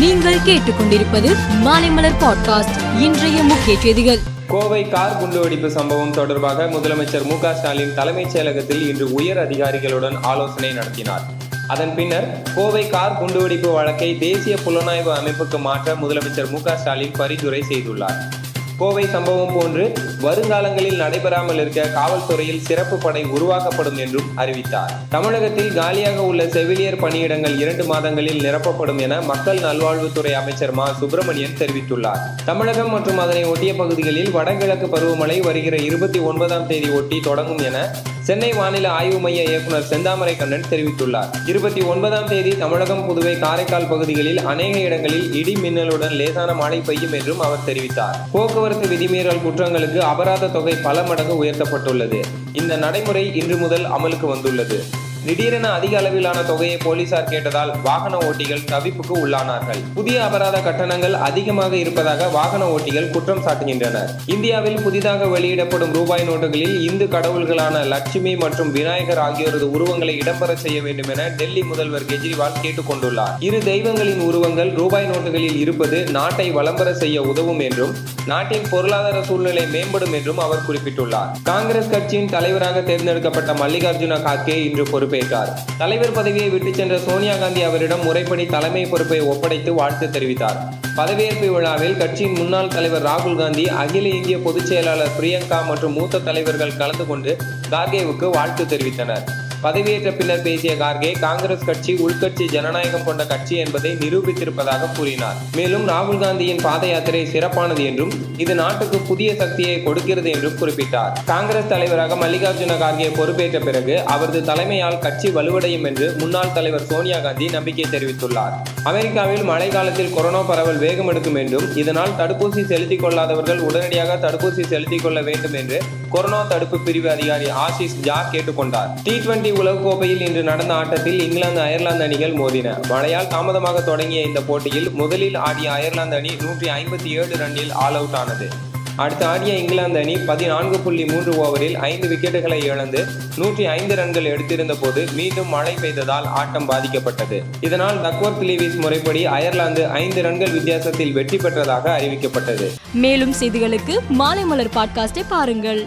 நீங்கள் கேட்டுக்கொண்டிருப்பது மாலைமலர் பாட்காஸ்ட் இன்றைய முக்கிய செய்திகள். கோவை கார் குண்டுவெடிப்பு சம்பவம் தொடர்பாக முதலமைச்சர் மு ஸ்டாலின் தலைமைச் செயலகத்தில் இன்று உயர் அதிகாரிகளுடன் ஆலோசனை நடத்தினார். அதன் பின்னர் கோவை கார் குண்டுவெடிப்பு வழக்கை தேசிய புலனாய்வு அமைப்புக்கு மாற்ற முதலமைச்சர் மு ஸ்டாலின் பரிந்துரை செய்துள்ளார். கோவை சம்பவம் போன்று வருங்காலங்களில் நடைபெறாமல் இருக்க காவல்துறையில் சிறப்பு படை உருவாக்கப்படும் என்றும் அறிவித்தார். தமிழகத்தில் காலியாக உள்ள செவிலியர் பணியிடங்கள் இரண்டு மாதங்களில் நிரப்பப்படும் என மக்கள் நல்வாழ்வுத்துறை அமைச்சர் மா. சுப்பிரமணியன் தெரிவித்துள்ளார். தமிழகம் மற்றும் அதனை ஒட்டிய பகுதிகளில் வடகிழக்கு பருவமழை வருகிற இருபத்தி ஒன்பதாம் தேதி ஒட்டி தொடங்கும் என சென்னை வானிலை ஆய்வு மைய இயக்குநர் செந்தாமரை கண்ணன் தெரிவித்துள்ளார். இருபத்தி ஒன்பதாம் தேதி தமிழகம் புதுவை காரைக்கால் பகுதிகளில் அநேக இடங்களில் இடி மின்னலுடன் லேசான மழை பெய்யும் என்றும் அவர் தெரிவித்தார். போக்குவரத்து விதிமீறல் குற்றங்களுக்கு அபராத தொகை பல மடங்கு உயர்த்தப்பட்டுள்ளது. இந்த நடைமுறை இன்று முதல் அமலுக்கு வந்துள்ளது. திடீரென அதிக அளவிலான தொகையை போலீசார் கேட்டதால் வாகன ஓட்டிகள் தவிப்புக்கு உள்ளானார்கள். புதிய அபராத கட்டணங்கள் அதிகமாக இருப்பதாக வாகன ஓட்டிகள் குற்றம் சாட்டுகின்றனர். இந்தியாவில் புதிதாக வெளியிடப்படும் ரூபாய் நோட்டுகளில் இந்து கடவுள்களான லட்சுமி மற்றும் விநாயகர் ஆகியோரது உருவங்களை இடம்பெற செய்ய வேண்டும் என டெல்லி முதல்வர் கெஜ்ரிவால் கேட்டுக் கொண்டுள்ளார் இரு தெய்வங்களின் உருவங்கள் ரூபாய் நோட்டுகளில் இருப்பது நாட்டை வளம்பெற செய்ய உதவும் என்றும் நாட்டின் பொருளாதார சூழ்நிலை மேம்படும் என்றும் அவர் குறிப்பிட்டுள்ளார். காங்கிரஸ் கட்சியின் தலைவராக தேர்ந்தெடுக்கப்பட்ட மல்லிகார்ஜுன கார்கே இன்று பொறுப்பேற்றார். தலைவர் பதவியை விட்டுச் சென்ற சோனியா காந்தி அவரிடம் முறைப்படி தலைமை பொறுப்பை ஒப்படைத்து வாழ்த்து தெரிவித்தார். பதவியேற்பு விழாவில் கட்சியின் முன்னாள் தலைவர் ராகுல் காந்தி அகில இந்திய பொதுச் செயலாளர் பிரியங்கா மற்றும் மூத்த தலைவர்கள் கலந்து கொண்டு கார்கேவுக்கு வாழ்த்து தெரிவித்தனர். பதவியேற்ற பின்னர் பேசிய கார்கே காங்கிரஸ் கட்சி உள்கட்சி ஜனநாயகம் கொண்ட கட்சி என்பதை நிரூபித்திருப்பதாக கூறினார். மேலும் ராகுல் காந்தியின் பாத யாத்திரை சிறப்பானது என்றும் இது நாட்டுக்கு புதிய சக்தியை கொடுக்கிறது என்றும் குறிப்பிட்டார். காங்கிரஸ் தலைவராக மல்லிகார்ஜுன கார்கே பொறுப்பேற்ற பிறகு அவரது தலைமையால் கட்சி வலுவடையும் என்று முன்னாள் தலைவர் சோனியா காந்தி நம்பிக்கை தெரிவித்துள்ளார். அமெரிக்காவில் மழை காலத்தில் கொரோனா பரவல் வேகம் எடுக்கும் என்றும் இதனால் தடுப்பூசி செலுத்திக் கொள்ளாதவர்கள் உடனடியாக தடுப்பூசி செலுத்திக் கொள்ள வேண்டும் என்று கொரோனா தடுப்பு பிரிவு அதிகாரி ஆசிஸ் ஜா கேட்டுக்கொண்டார் டி டுவெண்டி உலகக்கோப்பையில் இன்று நடந்த ஆட்டத்தில் இங்கிலாந்து அயர்லாந்து அணிகள் மோதின. மழையால் தாமதமாக தொடங்கிய இந்த போட்டியில் முதலில் ஆடிய அயர்லாந்து அணி நூற்றி ஐம்பத்தி ஏழு ரன்னில் ஆல் அவுட் ஆனது. அடுத்து ஆடிய இங்கிலாந்து அணி பதினான்கு புள்ளி மூன்று ஓவரில் ஐந்து விக்கெட்டுகளை இழந்து நூற்றி ஐந்து ரன்கள் எடுத்திருந்த போது மீண்டும் மழை பெய்ததால் ஆட்டம் பாதிக்கப்பட்டது. இதனால் டக்வர்த் லீவிஸ் முறைப்படி அயர்லாந்து ஐந்து ரன்கள் வித்தியாசத்தில் வெற்றி பெற்றதாக அறிவிக்கப்பட்டது. மேலும் செய்திகளுக்கு மாலை மலர் பாட்காஸ்டை பாருங்கள்.